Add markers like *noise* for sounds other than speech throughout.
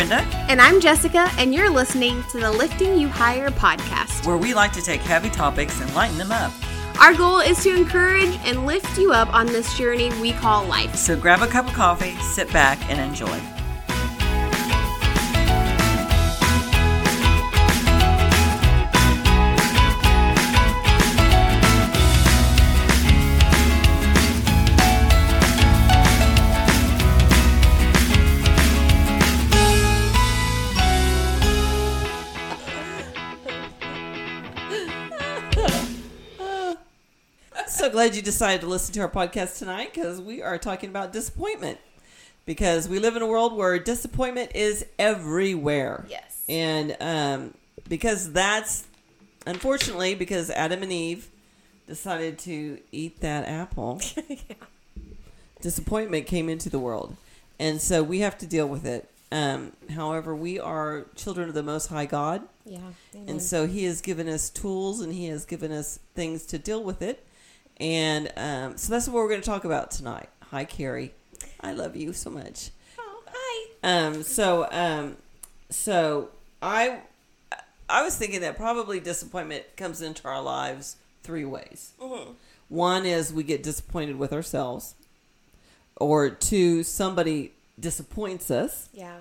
Brenda, And I'm Jessica, and you're listening to the Lifting You Higher podcast. where we like to take heavy topics and lighten them up. Our goal is to encourage and lift you up on this journey we call life. So grab a cup of coffee, sit back, and enjoy. Glad you decided to listen to our podcast tonight because we are talking about disappointment. Because we live in a world where disappointment is everywhere. Yes. And um, because that's, unfortunately, because Adam and Eve decided to eat that apple, *laughs* disappointment came into the world. And so we have to deal with it. Um, however, we are children of the Most High God. Yeah. And so he has given us tools and he has given us things to deal with it. And um, so that's what we're going to talk about tonight. Hi, Carrie. I love you so much. oh, hi. Um, so, um, so I, I was thinking that probably disappointment comes into our lives three ways. One is we get disappointed with ourselves, or two, somebody disappoints us, Yeah.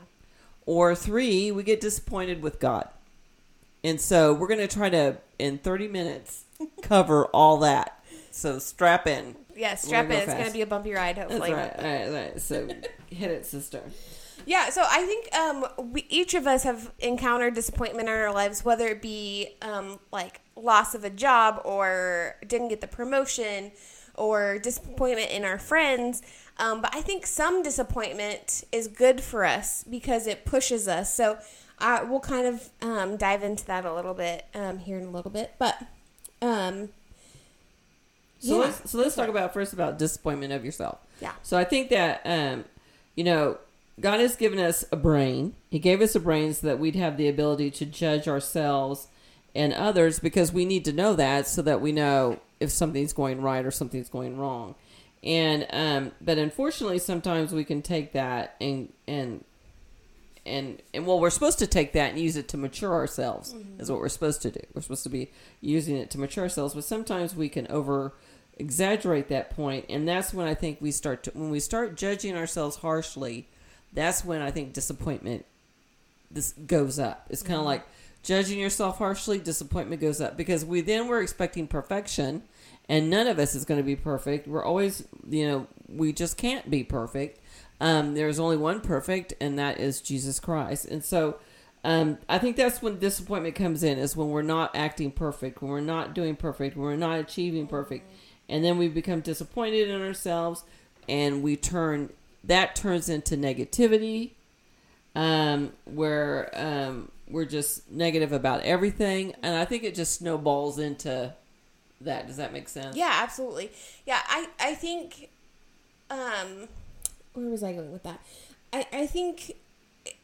or three, we get disappointed with God. And so we're going to try to, in 30 minutes, *laughs* cover all that. So strap in. Yeah, strap in. gonna It's go going to be a bumpy ride, hopefully. That's right. All right, all right. So *laughs* hit it, sister. Yeah, so I think um, we, each of us have encountered disappointment in our lives, whether it be um, like loss of a job or didn't get the promotion or disappointment in our friends. Um, but I think some disappointment is good for us because it pushes us. So uh, we'll kind of um, dive into that a little bit um, here in a little bit. But um, So Yeah. let's so let's talk about first about disappointment of yourself. Yeah. So I think that um, you know, God has given us a brain. He gave us a brain so that we'd have the ability to judge ourselves and others because we need to know that so that we know if something's going right or something's going wrong. And um, but unfortunately, sometimes we can take that and and and and well, we're supposed to take that and use it to mature ourselves. Is what we're supposed to do. We're supposed to be using it to mature ourselves, but sometimes we can over exaggerate that point, and that's when I think we start to when we start judging ourselves harshly. That's when I think disappointment this goes up. It's kind of like judging yourself harshly. Disappointment goes up because we then we're expecting perfection, and none of us is going to be perfect. We're always, you know, we just can't be perfect. Um, there's only one perfect, and that is Jesus Christ. And so, um, I think that's when disappointment comes in is when we're not acting perfect, when we're not doing perfect, when we're not achieving perfect, and then we become disappointed in ourselves, and we turn that turns into negativity, um, where um, we're just negative about everything, and I think it just snowballs into that. Does that make sense? Yeah, absolutely. Yeah, I I think um where was I going with that? I I think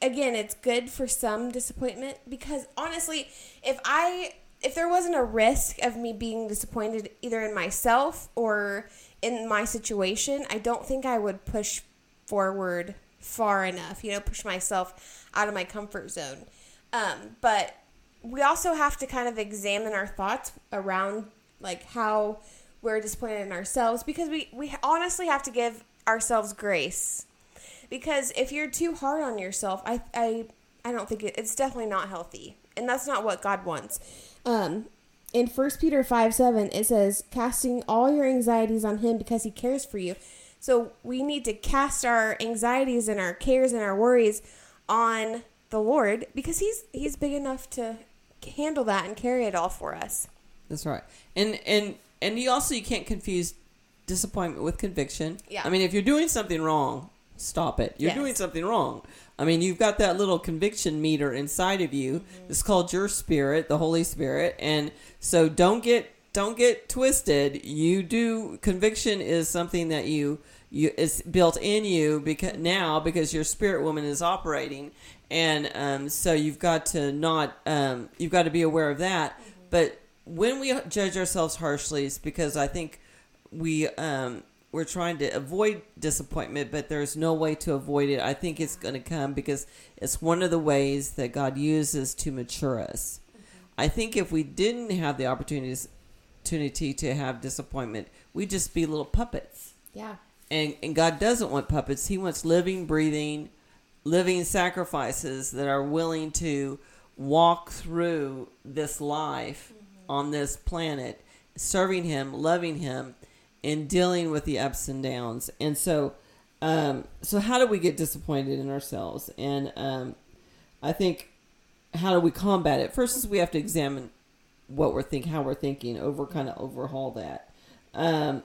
again, it's good for some disappointment because honestly, if I if there wasn't a risk of me being disappointed either in myself or in my situation, I don't think I would push forward far enough, you know, push myself out of my comfort zone. Um, but we also have to kind of examine our thoughts around like how we're disappointed in ourselves because we, we honestly have to give ourselves grace. Because if you're too hard on yourself i i, I don't think it, it's definitely not healthy. And that's not what god wants um in 1 peter 5 7 it says casting all your anxieties on him because he cares for you so we need to cast our anxieties and our cares and our worries on the lord because he's he's big enough to handle that and carry it all for us That's right. And and and you also you can't confuse disappointment with conviction. Yeah. I mean, if you're doing something wrong, stop it. You're Yes. doing something wrong. I mean, you've got that little conviction meter inside of you. Mm-hmm. It's called your spirit, the Holy Spirit, and so don't get don't get twisted. You do conviction is something that you you is built in you because now because your spirit woman is operating, and um, so you've got to not um, you've got to be aware of that. But when we judge ourselves harshly, it's because I think we um, we're trying to avoid disappointment, but there's no way to avoid it. I think it's going to come because it's one of the ways that God uses to mature us. I think if we didn't have the opportunities opportunity to have disappointment, we'd just be little puppets. Yeah. And and God doesn't want puppets. He wants living, breathing, living sacrifices that are willing to walk through this life mm-hmm. on this planet, serving Him, loving Him, and dealing with the ups and downs. And so, um, so how do we get disappointed in ourselves? And um, I think how do we combat it? First is we have to examine what we're thinking, how we're thinking, over kind of overhaul that. Um,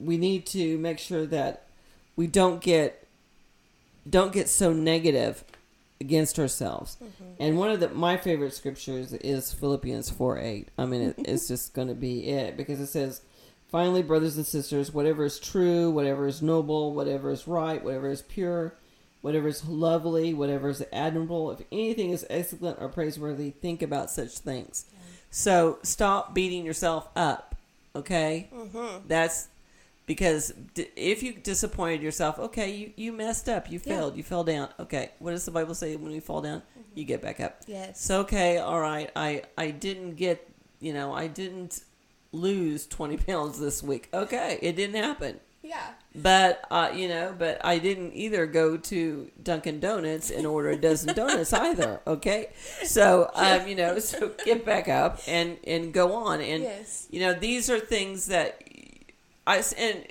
we need to make sure that we don't get don't get so negative against ourselves. And one of the my favorite scriptures is Philippians four eight. I mean, it, it's just going to be it because it says, "Finally, brothers and sisters, whatever is true, whatever is noble, whatever is right, whatever is pure." Whatever is lovely, whatever is admirable, if anything is excellent or praiseworthy, think about such things. So stop beating yourself up, okay? Mm-hmm. That's because d- if you disappointed yourself, okay, you, you messed up, you Yeah. failed, you fell down. Okay, what does the Bible say when we fall down? Mm-hmm. You get back up. Yes. So okay, all right, I I didn't get, you know, I didn't lose twenty pounds this week. Okay, it didn't happen. Yeah. But uh, you know, but I didn't either go to Dunkin' Donuts and order a dozen *laughs* donuts either. Okay, so um, you know, so get back up and and go on. And Yes. you know, these are things that I and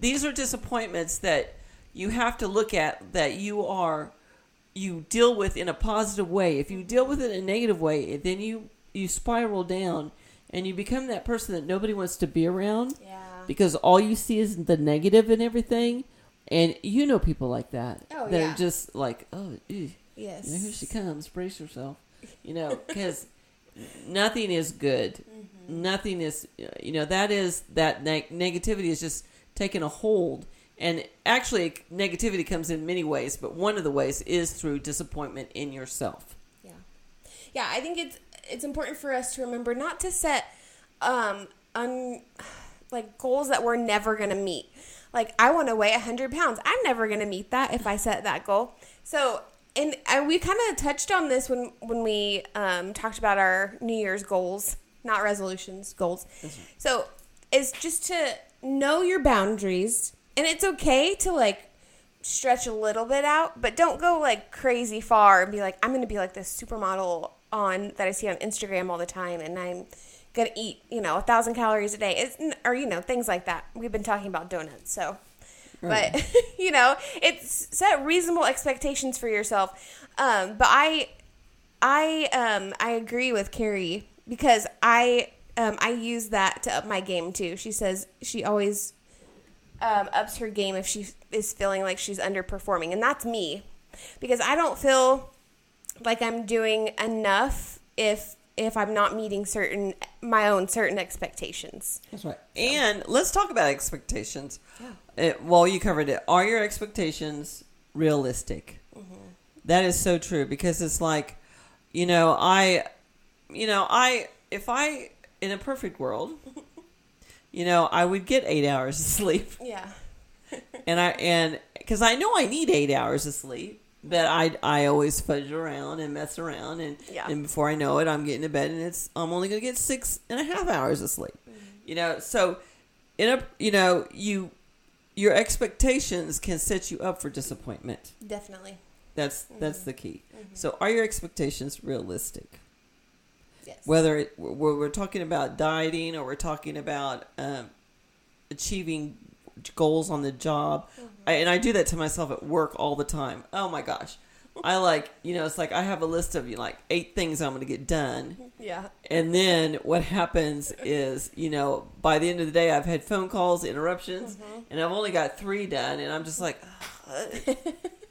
these are disappointments that you have to look at that you are you deal with in a positive way. If you deal with it in a negative way, then you you spiral down and you become that person that nobody wants to be around Yeah. because all you see is the negative and everything. And you know people like that. Oh, that yeah. are just like, oh, ew, Yes. you know, here she comes, brace yourself. You know, *laughs* because nothing is good. Mm-hmm. Nothing is, you know, that is, that neg- negativity is just taking a hold. And actually, negativity comes in many ways, but one of the ways is through disappointment in yourself. Yeah. Yeah, I think it's it's important for us to remember not to set um un like goals that we're never gonna meet. Like I want to weigh hundred pounds. I'm never gonna meet that if I set that goal. So and I, we kind of touched on this when when we um, talked about our New Year's goals, not resolutions, goals. So it's just to know your boundaries, and it's okay to like stretch a little bit out, but don't go like crazy far and be like, I'm gonna be like this supermodel on that I see on Instagram all the time, and I'm gonna eat, you know, a thousand calories a day, it's, or you know, things like that. We've been talking about donuts, so. But *laughs* you know, it's set reasonable expectations for yourself. Um, but I, I, um, I agree with Carrie because I, um, I use that to up my game too. She says she always um, ups her game if she is feeling like she's underperforming, and that's me because I don't feel like I'm doing enough if if I'm not meeting certain my own certain expectations. That's right. And let's talk about expectations. It, eh, well, you covered it. Are your expectations realistic? Mm-hmm. That is so true because it's like, you know, I, you know, I, if I, in a perfect world, *laughs* you know, I would get eight hours of sleep. Yeah. *laughs* and I and because I know I need eight hours of sleep, but I I always fudge around and mess around, and Yeah. and before I know it, I'm getting to bed, and it's I'm only gonna get six and a half hours of sleep. Mm-hmm. You know, so in a you know you your expectations can set you up for disappointment. Definitely. That's mm-hmm. that's the key. Mm-hmm. So are your expectations realistic? Yes. whether it, we're, we're talking about dieting or we're talking about um, achieving goals on the job. Mm-hmm. I, and i do that to myself at work all the time. Oh my gosh. I like you know it's like i have a list of you know, like eight things i'm going to get done. *laughs* Yeah. and then what happens is you know by the end of the day i've had phone calls interruptions mm-hmm. and i've only got three done and i'm just like. *laughs*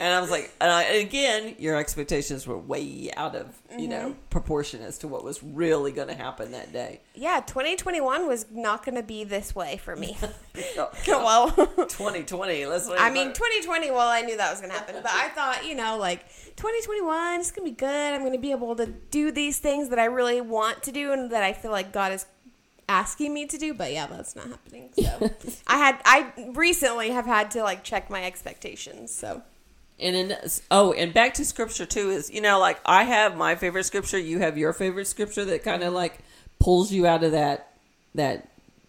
and i was like and, I, again your expectations were way out of you know mm-hmm. proportion as to what was really going to happen that day Yeah, 2021 was not going to be this way for me. *laughs* Oh, *laughs* well, *laughs* 2020 let's I mean, 2020, well, I knew that was going to happen. But I thought, you know, like 2021, is going to be good. I'm going to be able to do these things that I really want to do and that I feel like God is asking me to do, but yeah, that's not happening. So I had I recently have had to like check my expectations. So And in oh, and back to scripture too is you know like I have my favorite scripture, you have your favorite scripture that kind of like pulls you out of that that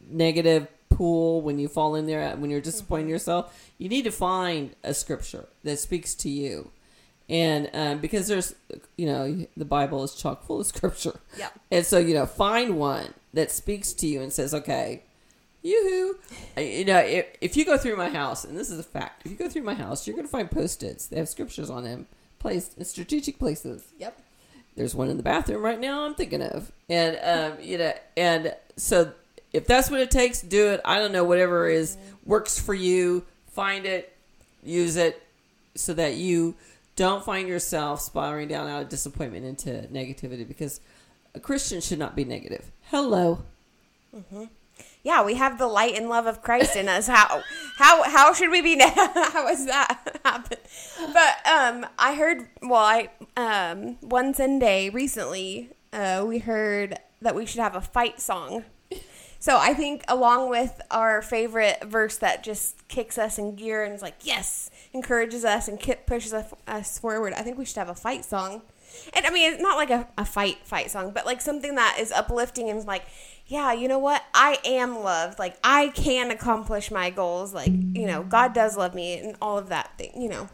negative pool when you fall in there when you're disappointing yourself. You need to find a scripture that speaks to you, and um, because there's you know the Bible is chock full of *laughs* scripture. Yeah. and so you know find one that speaks to you and says, okay. Yoo-hoo. You know, if, if you go through my house, and this is a fact, if you go through my house, you're going to find post-its. They have scriptures on them, placed in strategic places. yep. There's one in the bathroom right now. I'm thinking of, and um, you know, and so if that's what it takes, do it. I don't know, whatever is works for you. Find it, use it, so that you don't find yourself spiraling down out of disappointment into negativity. Because a Christian should not be negative. Hello. Yeah, we have the light and love of Christ in us. How how how should we be now? *laughs* how does that happen? But um I heard well I um one Sunday recently uh we heard that we should have a fight song. So I think along with our favorite verse that just kicks us in gear and is like yes, encourages us and pushes us, us forward. I think we should have a fight song. And I mean, it's not like a, a fight fight song, but like something that is uplifting and like, yeah, you know what? I am loved. Like I can accomplish my goals. Like you know, God does love me and all of that thing. You know.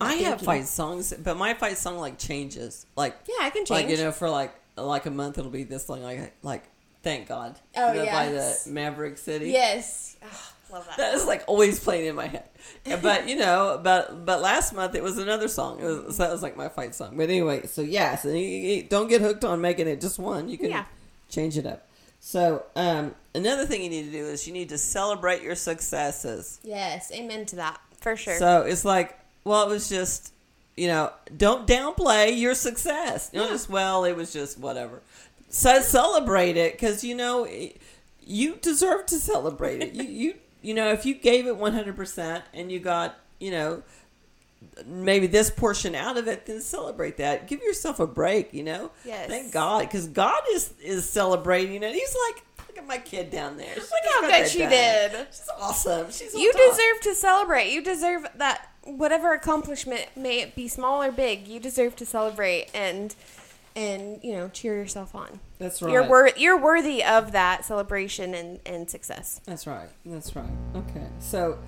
I have you. fight songs, but my fight song like changes. Like Yeah, I can change. like you know for like like a month it'll be this song like like thank God. Oh, know, by the Maverick City. Yes. Love that. That is like always playing in my head. But you know, but but last month it was another song. It was, so that was like my fight song. But anyway, so yes, and you, you don't get hooked on making it just one. You can Yeah. change it up. So um, another thing you need to do is you need to celebrate your successes. yes, amen to that for sure. So it's like, well, it was just, you know, don't downplay your success. You know, Yeah. just well, it was just whatever. So celebrate it because you know it- you deserve to celebrate it. you you you know if you gave it one hundred percent and you got you know maybe this portion out of it, then celebrate that. Give yourself a break. You know, Yes. thank God because God is is celebrating it. He's like. Look at my kid down there. She Look how good she did. She's awesome. She's you deserve to celebrate. You deserve that whatever accomplishment may it be small or big, you deserve to celebrate and and you know cheer yourself on. That's right. You're wor- you're worthy of that celebration and and success. That's right. That's right. Okay. So,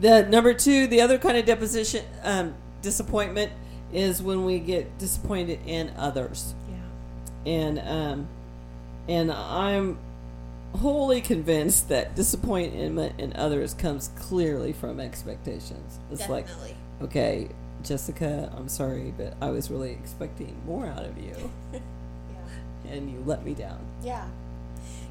the number two, the other kind of deposition, um, disappointment is when we get disappointed in others, Yeah. and um, and I'm wholly convinced that disappointment in others comes clearly from expectations. It's like, Definitely. okay, Jessica, I'm sorry, but I was really expecting more out of you, Yeah. *laughs* and you let me down. Yeah.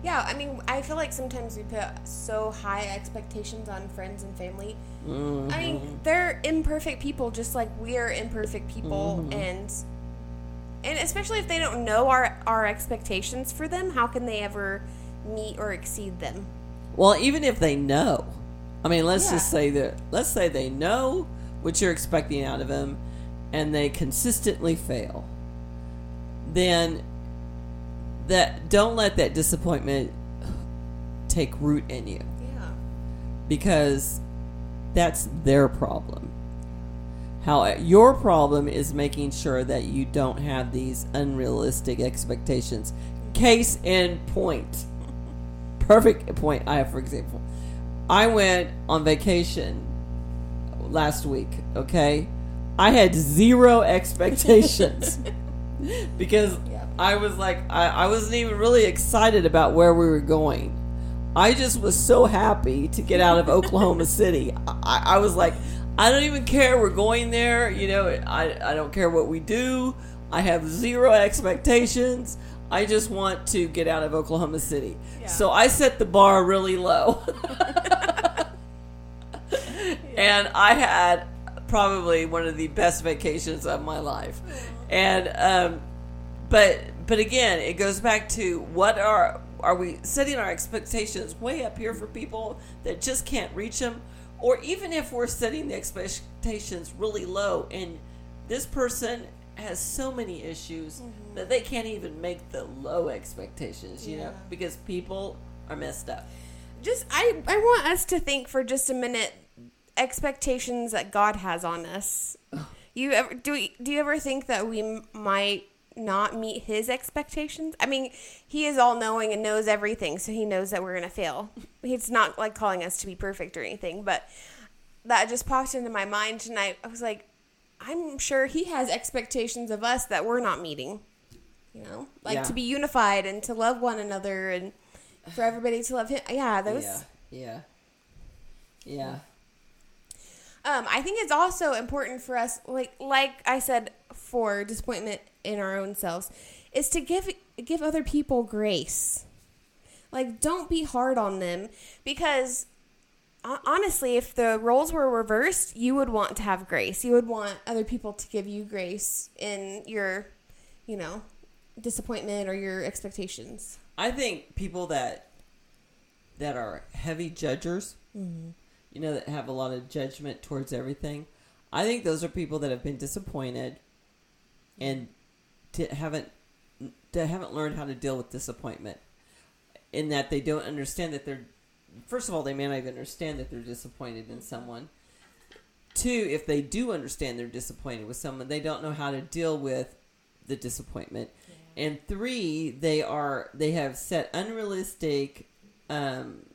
Yeah, I mean, I feel like sometimes we put so high expectations on friends and family. Mhm. I mean, they're imperfect people just like we are imperfect people and and especially if they don't know our our expectations for them, how can they ever meet or exceed them? Well, even if they know, I mean, let's just say that let's say they know what you're expecting out of them, and they consistently fail. Then that don't let that disappointment take root in you Yeah. because that's their problem. How your problem is making sure that you don't have these unrealistic expectations. Case in point. *laughs* Perfect point I have for example. I went on vacation last week, okay? I had zero *laughs* expectations because Yeah. I was like, I, I wasn't even really excited about where we were going. I just was so happy to get out of *laughs* Oklahoma City. I, I was like, I don't even care. We're going there. You know, I, I don't care what we do. I have zero expectations. I just want to get out of Oklahoma City. Yeah. So I set the bar really low. *laughs* and I had probably one of the best vacations of my life. And um, but but again, it goes back to what are are we setting our expectations way up here for people that just can't reach them, or even if we're setting the expectations really low and this person has so many issues that they can't even make the low expectations, you know, because people are messed up. Just I I want us to think for just a minute expectations that God has on us. You ever do we, do you ever think that we might not meet his expectations? I mean, he is all knowing and knows everything, so he knows that we're going to fail. He's not like calling us to be perfect or anything, but that just popped into my mind tonight. I was like, I'm sure he has expectations of us that we're not meeting. You know, like Yeah. to be unified and to love one another and for everybody to love him. Yeah, those. Yeah, yeah, yeah. Um, I think it's also important for us, like like I said, for disappointment in our own selves, is to give give other people grace. Like, don't be hard on them because honestly, if the roles were reversed, you would want to have grace. You would want other people to give you grace in your, you know, disappointment or your expectations. I think people that that are heavy judgers, Mm-hmm. You know, that have a lot of judgment towards everything. I think those are people that have been disappointed and haven't haven't learned how to deal with disappointment. In that they don't understand that they're first of all they may not even understand that they're disappointed in someone. Two, if they do understand they're disappointed with someone, they don't know how to deal with the disappointment. And three, they are they have set unrealistic um,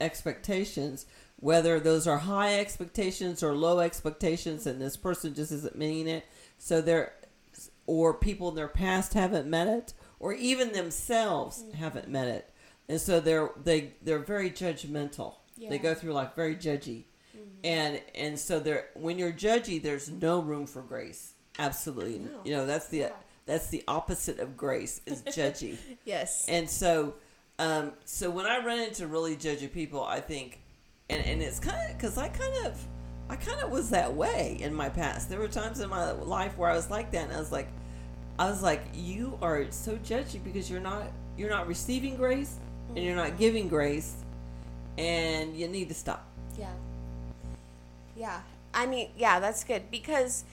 expectations, whether those are high expectations or low expectations, and this person just isn't meeting it. So they're or people in their past haven't met it, or even themselves haven't met it, and so they're they they're very judgmental. They go through like very judgy, and and so they're when you're judgy, there's no room for grace. Absolutely, No. you know that's the that's the opposite of grace is *laughs* judgy. Yes. And so, um, so when I run into really judgy people, I think, and, and it's kind of because I kind of, I kind of was that way in my past. There were times in my life where I was like that, and I was like, I was like, you are so judgy because you're not, you're not receiving grace, and you're not mm-hmm. giving grace, and you need to stop. Yeah. Yeah. I mean, yeah, that's good because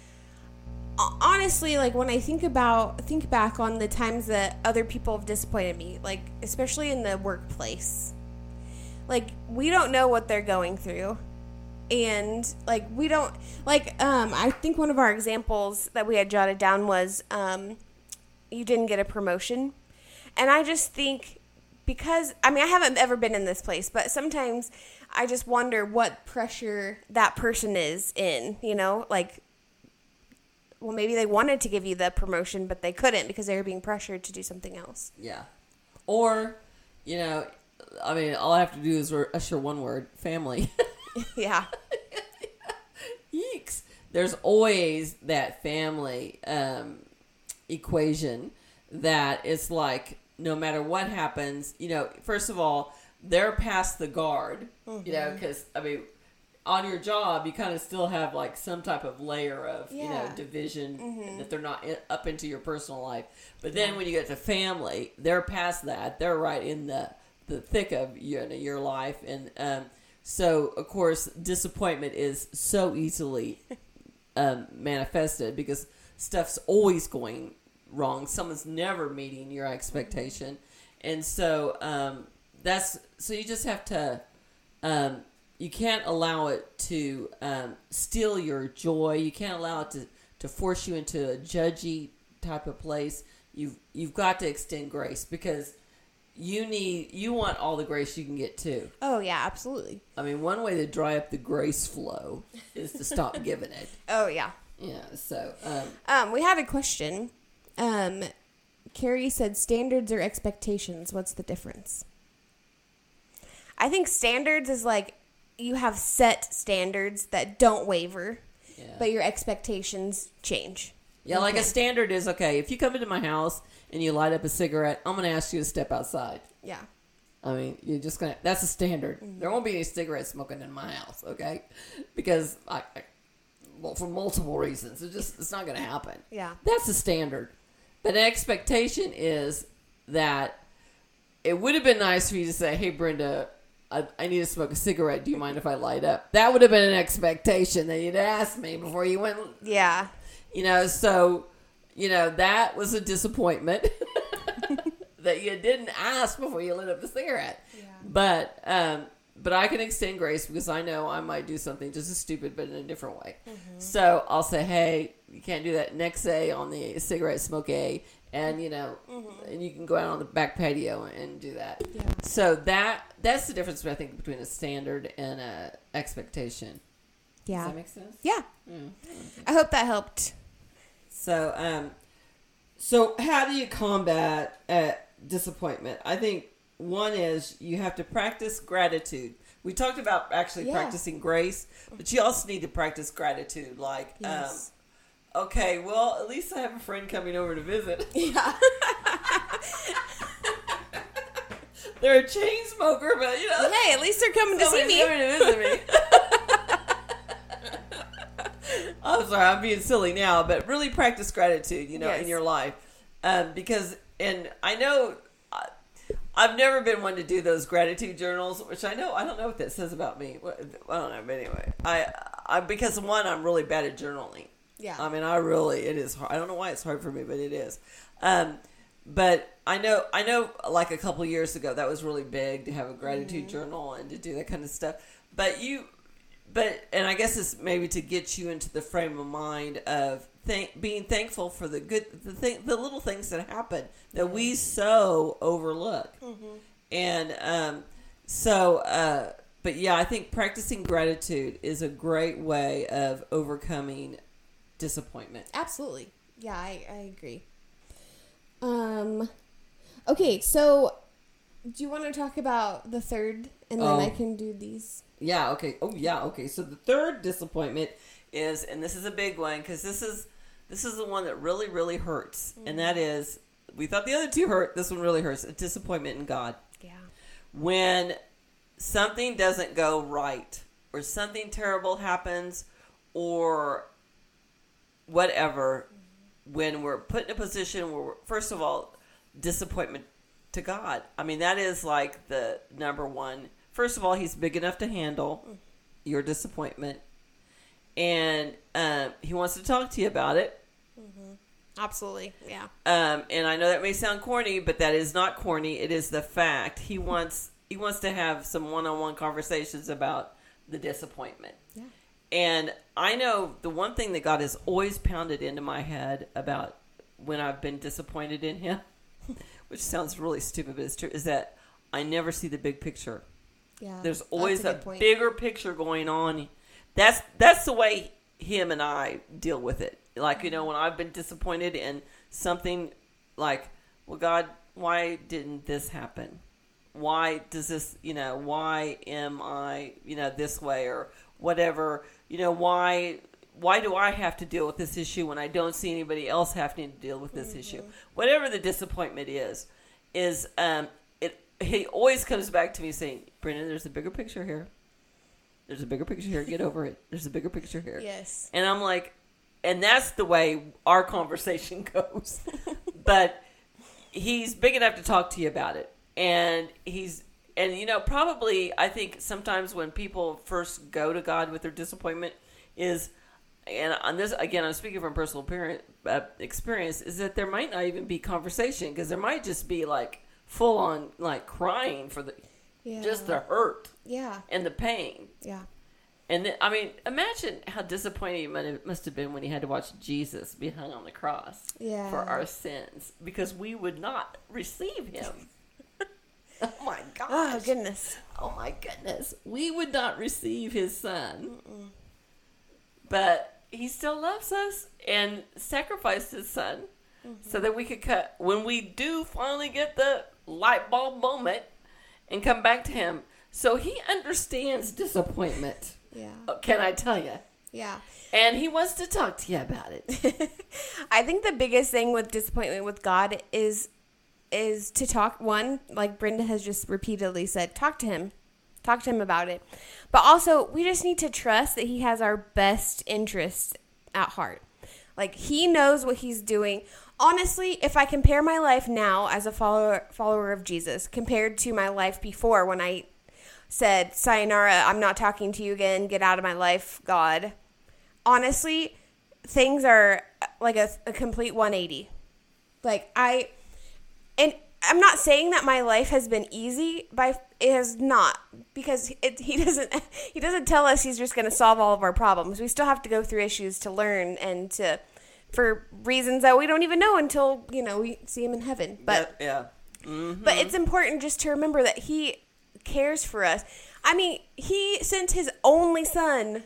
honestly, like when I think about think back on the times that other people have disappointed me, like especially in the workplace. Like we don't know what they're going through. And like we don't like um I think one of our examples that we had jotted down was um you didn't get a promotion. And I just think because I mean I haven't ever been in this place, but sometimes I just wonder what pressure that person is in, you know, like well maybe they wanted to give you the promotion but they couldn't because they were being pressured to do something else. Yeah. Or, you know, I mean, all I have to do is usher one word: family. *laughs* yeah. *laughs* Yeeks. There's always that family um, equation that it's like no matter what happens, you know, first of all, they're past the guard, you know, because, I mean, on your job, you kind of still have like some type of layer of, you know, Yeah. division that they're not in, up into your personal life. But then when you get to family, they're past that. They're right in the, the thick of you know, your life. And, um, so, of course, disappointment is so easily um, manifested because stuff's always going wrong. Someone's never meeting your expectation, and so um, that's so you just have to. Um, you can't allow it to um, steal your joy. You can't allow it to, to force you into a judgy type of place. You've you've got to extend grace because you need you want all the grace you can get too. Oh yeah, absolutely. I mean, one way to dry up the grace flow is to stop *laughs* giving it. Oh yeah. Yeah. So, um, Um, we have a question. Um, Carrie said standards or expectations. What's the difference? I think standards is like you have set standards that don't waver, yeah. but your expectations change. yeah, like a standard is okay. If you come into my house and you light up a cigarette, I'm going to ask you to step outside. Yeah. I mean, you're just gonna. That's a standard. Mm-hmm. There won't be any cigarette smoking in my house, okay? Because I, I well, for multiple reasons, it's just it's not gonna happen. Yeah. That's a standard. But an expectation is that it would have been nice for you to say, "Hey, Brenda, I, I need to smoke a cigarette. Do you mind if I light up?" That would have been an expectation that you'd asked me before you went. Yeah. You know, so you know that was a disappointment. *laughs* that you didn't ask before you lit up the cigarette. Yeah. But um, but I can extend grace because I know I might do something just as stupid, but in a different way. Mm-hmm. So I'll say, hey, you can't do that next day on the cigarette smoke A, and you know, and you can go out on the back patio and do that. Mm-hmm. Yeah. So that that's the difference I think between a standard and a expectation. Does Yeah. that make sense? Yeah. Mm. I hope that helped. So, um, so how do you combat uh, disappointment? I think one is you have to practice gratitude. We talked about actually Yeah. practicing grace, but you also need to practice gratitude. Like, Yes. um, okay, well, at least I have a friend coming over to visit. *laughs* Yeah. *laughs* They're a chain smoker, but you know, hey, at least they're coming to see me. coming to visit me. *laughs* I'm sorry, I'm being silly now, but really practice gratitude, you know, in your life, um, because and I know I, I've never been one to do those gratitude journals, which I know I don't know what that says about me. I don't know, but anyway, I, I because one, I'm really bad at journaling. Yeah. I mean, I really it is hard. I don't know why it's hard for me, but it is. Um, but I know I know like a couple years ago that was really big to have a gratitude journal and to do that kind of stuff. But you but and I guess it's maybe to get you into the frame of mind of thank, being thankful for the good the thing the little things that happen that we so overlook. And um so uh but yeah, I think practicing gratitude is a great way of overcoming disappointment. Absolutely. Yeah, I, I agree. Um, okay, so do you want to talk about the third, and then Oh. I can do these? Yeah. Okay. Oh, yeah. Okay. So the third disappointment is, and this is a big one because this is this is the one that really really hurts, and that mm. is we thought the other two hurt. This one really hurts. A disappointment in God Yeah. when something doesn't go right, or something terrible happens, or whatever. Mm-hmm. When we're put in a position where, first of all, disappointment to God. I mean, that is like the number one. First of all, He's big enough to handle your disappointment, and um, He wants to talk to you about it. Absolutely. Yeah. Um, and I know that may sound corny, but that is not corny. It is the fact. He wants he wants to have some one-on-one conversations about the disappointment. Yeah. And I know the one thing that God has always pounded into my head about when I've been disappointed in Him, *laughs* which sounds really stupid, but it's true, is that I never see the big picture. Yeah. There's always a, good bigger picture going on. That's that's the way him and I deal with it. Like you know, when I've been disappointed in something, like, well, God, why didn't this happen? Why does this? You know, why am I you know this way or whatever? You know, why why do I have to deal with this issue when I don't see anybody else having to deal with this issue? Whatever the disappointment is, is um. He always comes back to me saying, "Brenda, there's a bigger picture here. There's a bigger picture here. Get over it. There's a bigger picture here." Yes. And I'm like, and that's the way our conversation *laughs* goes. but he's big enough to talk to you about it. And he's, and you know, probably, I think sometimes when people first go to God with their disappointment is, and on this, again, I'm speaking from personal parent, uh, experience, is that there might not even be conversation because there might just be like full on like crying for the, Yeah. just the hurt Yeah. and the pain. Yeah. And then, I mean, imagine how disappointed it must have been when he had to watch Jesus be hung on the cross Yeah. for our sins because we would not receive him. *laughs* *laughs* oh my gosh. Oh goodness. Oh my goodness. We would not receive his son. But he still loves us and sacrificed his son mm-hmm. so that we could cut. When we do finally get the light bulb moment and come back to him, so he understands disappointment. Yeah. Oh, Can I tell you? Yeah. And he wants to talk to you about it. *laughs* I think the biggest thing with disappointment with God is is to talk one, like Brenda has just repeatedly said, talk to him. Talk to him about it. But also, we just need to trust that he has our best interests at heart. Like he knows what he's doing. Honestly, if I compare my life now as a follower follower of Jesus compared to my life before when I said, "Sayonara, I'm not talking to you again. Get out of my life, God." Honestly, things are uh, like a, a complete 180. Like I and I'm not saying that my life has been easy by it has not because it, he *laughs* doesn't he doesn't tell us he's just going to solve all of our problems. We still have to go through issues to learn and to for reasons that we don't even know until, you know, we see him in heaven. But yeah. Mm-hmm. but it's important just to remember that he cares for us. I mean, he sent his only son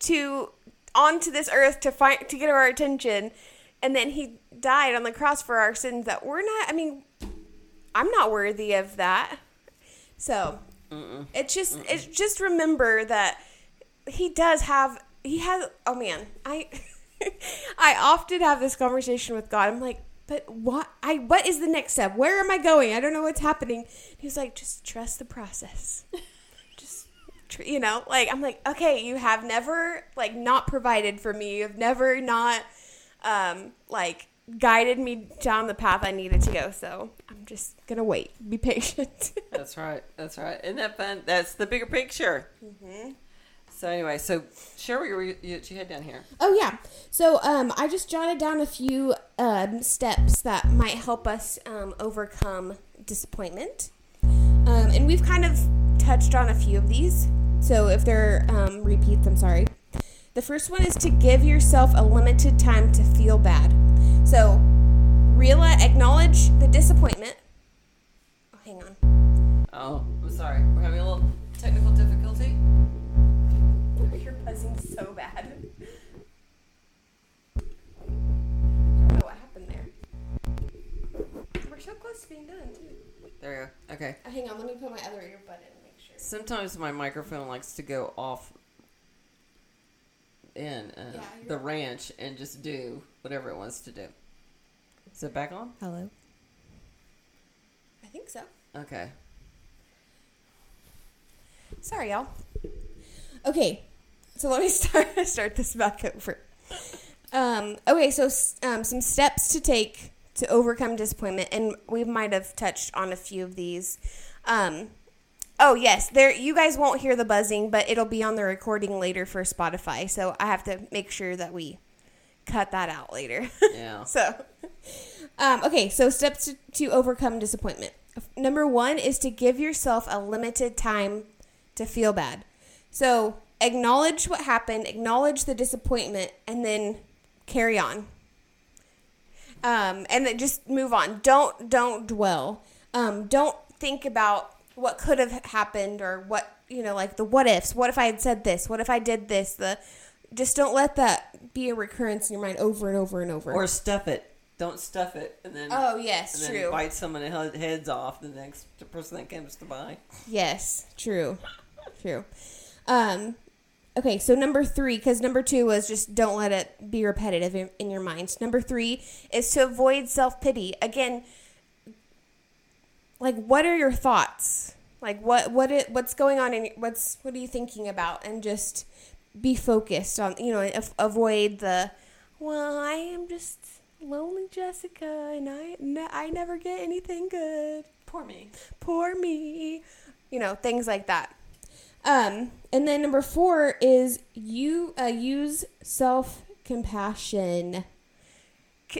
to onto this earth to find to get our attention, and then he died on the cross for our sins that we're not. I mean, I'm not worthy of that. So it's just it's just remember that he does have he has. Oh man, I *laughs* *laughs* I often have this conversation with God. I'm like, but what I what is the next step? Where am I going? I don't know what's happening. He's like, just trust the process. *laughs* just tr- you know, like I'm like, okay, you have never like not provided for me. You've never not um like guided me down the path I needed to go. So I'm just gonna wait. Be patient. *laughs* That's right. That's right. Isn't that fun? That's the bigger picture. Mm-hmm. So anyway, so share what you, you, you had down here. Oh yeah. So um, I just jotted down a few um, steps that might help us um, overcome disappointment, um, and we've kind of touched on a few of these. So if they're um, repeats, I'm sorry. The first one is to give yourself a limited time to feel bad. So realize, acknowledge the disappointment. Oh, hang on. Oh, I'm sorry. We're having a little technical difficulty. You're buzzing so bad. I don't know what happened there. We're so close to being done, too. There you go. Okay. Uh, hang on, let me put my other earbud in and make sure. Sometimes my microphone likes to go off in uh, Yeah, the you're- ranch and just do whatever it wants to do. Is it back on? Hello. I think so. Okay. Sorry, y'all. Okay, so let me *laughs* start start this back over. Um, okay, so um, some steps to take to overcome disappointment, and we might have touched on a few of these. Um, oh yes, there. You guys won't hear the buzzing, but it'll be on the recording later for Spotify. So I have to make sure that we cut that out later. Yeah. *laughs* So, um, okay, so steps to, to overcome disappointment. Number one is to give yourself a limited time to feel bad. So, acknowledge what happened, acknowledge the disappointment, and then carry on. Um, and then just move on. Don't don't dwell. Um, don't think about what could have happened or what you know, like the what ifs. What if I had said this? What if I did this? The just don't let that be a recurrence in your mind over and over and over. Or stuff it. Don't stuff it and then oh yes, and then true. bite someone the he- heads off the next person that comes to buy. Yes, true, true. Um, okay, so number three, because number two was just don't let it be repetitive in, in your mind. Number three is to avoid self pity. Again, like what are your thoughts? Like what what it, what's going on in what's what are you thinking about? And just be focused on you know avoid the well I am just lonely Jessica and I ne- I never get anything good Poor me. poor me you know things like that um and then number four is you uh, use self compassion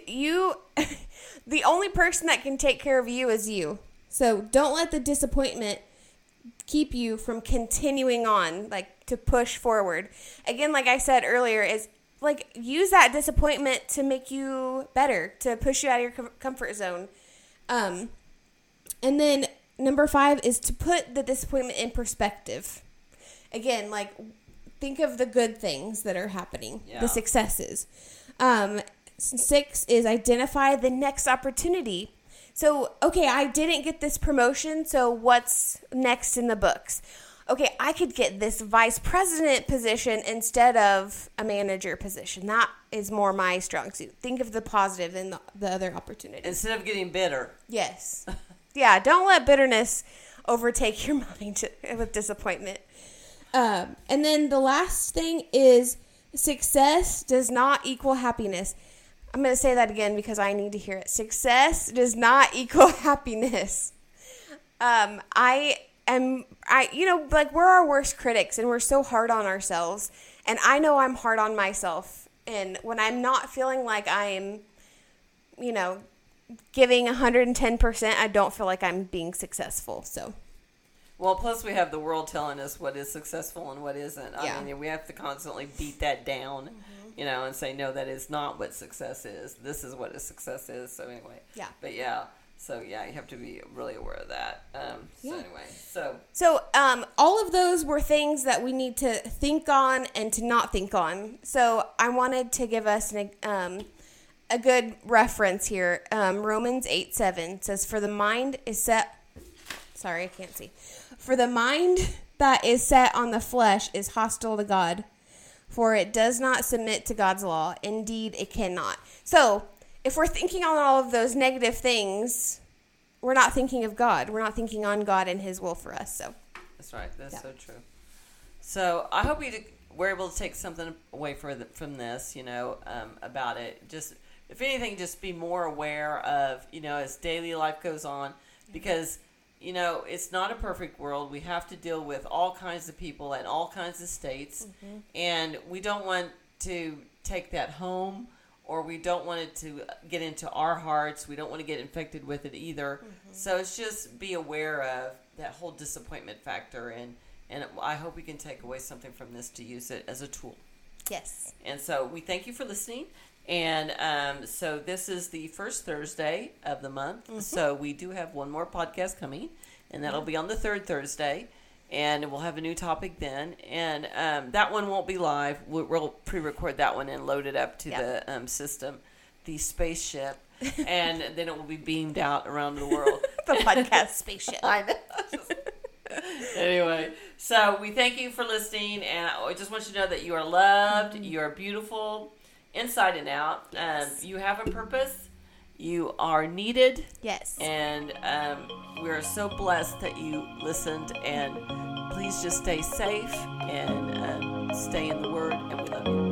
you *laughs* the only person that can take care of you is you. So don't let the disappointment keep you from continuing on like to push forward. Again like i said earlier is like use that disappointment to make you better to push you out of your com- comfort zone. Um and then number five is to put the disappointment in perspective. Again, like think of the good things that are happening, Yeah. the successes. Um, six is identify the next opportunity. So, okay, I didn't get this promotion, so what's next in the books? Okay, I could get this vice president position instead of a manager position. That is more my strong suit. Think of the positive in the, the other opportunity. Instead of getting bitter. Yes. *laughs* yeah, don't let bitterness overtake your *laughs* mind with disappointment. Um, and then the last thing is success does not equal happiness. I'm going to say that again because I need to hear it. Success does not *laughs* equal happiness. Um, I am, I, you know, like we're our worst critics and we're so hard on ourselves. And I know I'm hard on myself. And when I'm not feeling like I'm, you know, giving 110%, I don't feel like I'm being successful. So, Well, plus we have the world telling us what is successful and what isn't. I Yeah. mean, we have to constantly beat that down, you know, and say no, that is not what success is. This is what a success is. So anyway, Yeah. But yeah, so yeah, you have to be really aware of that. Um, so Yeah. anyway, so so um, all of those were things that we need to think on and to not think on. So, I wanted to give us an, um, a good reference here. Um, Romans 8 7 says, For the mind is set. Sorry, I can't see. For the mind that is set on the flesh is hostile to God, for it does not submit to God's law. Indeed, it cannot. So, if we're thinking on all of those negative things, we're not thinking of God. We're not thinking on God and His will for us. So, That's right. That's Yeah. so true. So I hope you d- were able to take something away the, from this, you know, um, about it. Just if anything, just be more aware of, you know, as daily life goes on, because you know it's not a perfect world. We have to deal with all kinds of people and all kinds of states, mm-hmm. and we don't want to take that home. Or we don't want it to get into our hearts. We don't want to get infected with it either. Mm-hmm. So it's just be aware of that whole disappointment factor, and and I hope we can take away something from this to use it as a tool. yes. And so we thank you for listening. And um, so this is the first Thursday of the month. So we do have one more podcast coming, and that'll be on the third Thursday. And we'll have a new topic then. And um, that one won't be live. We'll, we'll pre record that one and load it up to Yeah. the um, system, the spaceship. *laughs* and then it will be beamed out around the world. *laughs* The podcast spaceship. *laughs* I know. anyway, so we thank you for listening, and I just want you to know that you are loved, you are beautiful, inside and out. Um, Yes. you have a purpose, you are needed, Yes. and um, we are so blessed that you listened. And please just stay safe and um, stay in the Word, and we love you.